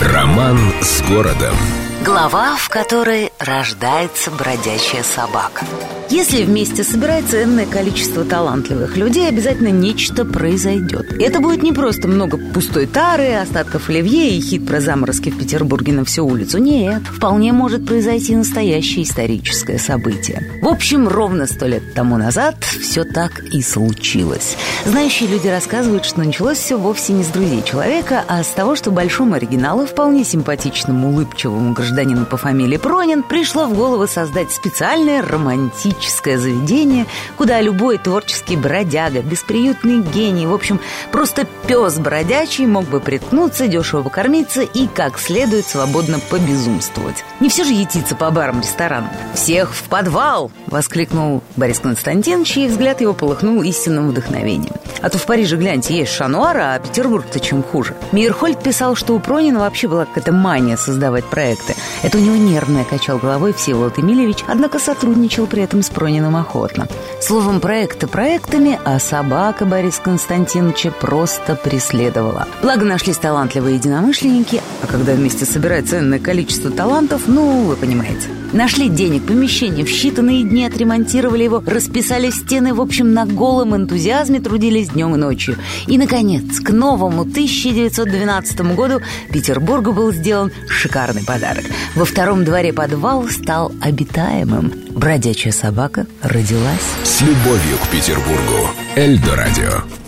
Роман с городом. Глава, в которой рождается бродячая собака. Если вместе собирается энное количество талантливых людей, обязательно нечто произойдет. И это будет не просто много пустой тары, остатков оливье и хит про заморозки в Петербурге на всю улицу. Нет, вполне может произойти настоящее историческое событие. В общем, ровно сто лет тому назад все так и случилось. Знающие люди рассказывают, что началось все вовсе не с друзей человека, а с того, что большому оригиналу, вполне симпатичному, улыбчивому гражданину по фамилии Пронин, пришло в голову создать специальное романтическое заведение, куда любой творческий бродяга, бесприютный гений, в общем, просто пес бродячий мог бы приткнуться, дешево покормиться и как следует свободно побезумствовать. Не все же ятиться по барам, ресторанам. «Всех в подвал!» — воскликнул Борис Константинович, и взгляд его полыхнул истинным вдохновением. А то в Париже, гляньте, есть Шануар, а Петербург-то чем хуже. Мейерхольд писал, что у Пронина вообще была какая-то мания создавать проекты. Это у него нервное качал головой Всеволод Эмильевич, однако сотрудничал при этом с Прониным охотно. Словом, проекты проектами, а собака Бориса Константиновича просто преследовала. Благо нашлись талантливые единомышленники, а когда вместе собирается ценное количество талантов, ну, вы понимаете. Нашли денег, помещение, в считанные дни отремонтировали его, расписали стены, в общем, на голом энтузиазме трудились днем и ночью. И, наконец, к новому 1912 году Петербургу был сделан шикарный подарок. Во втором дворе подвал стал обитаемым. Бродячая собака родилась. С любовью к Петербургу. Эльдо радио.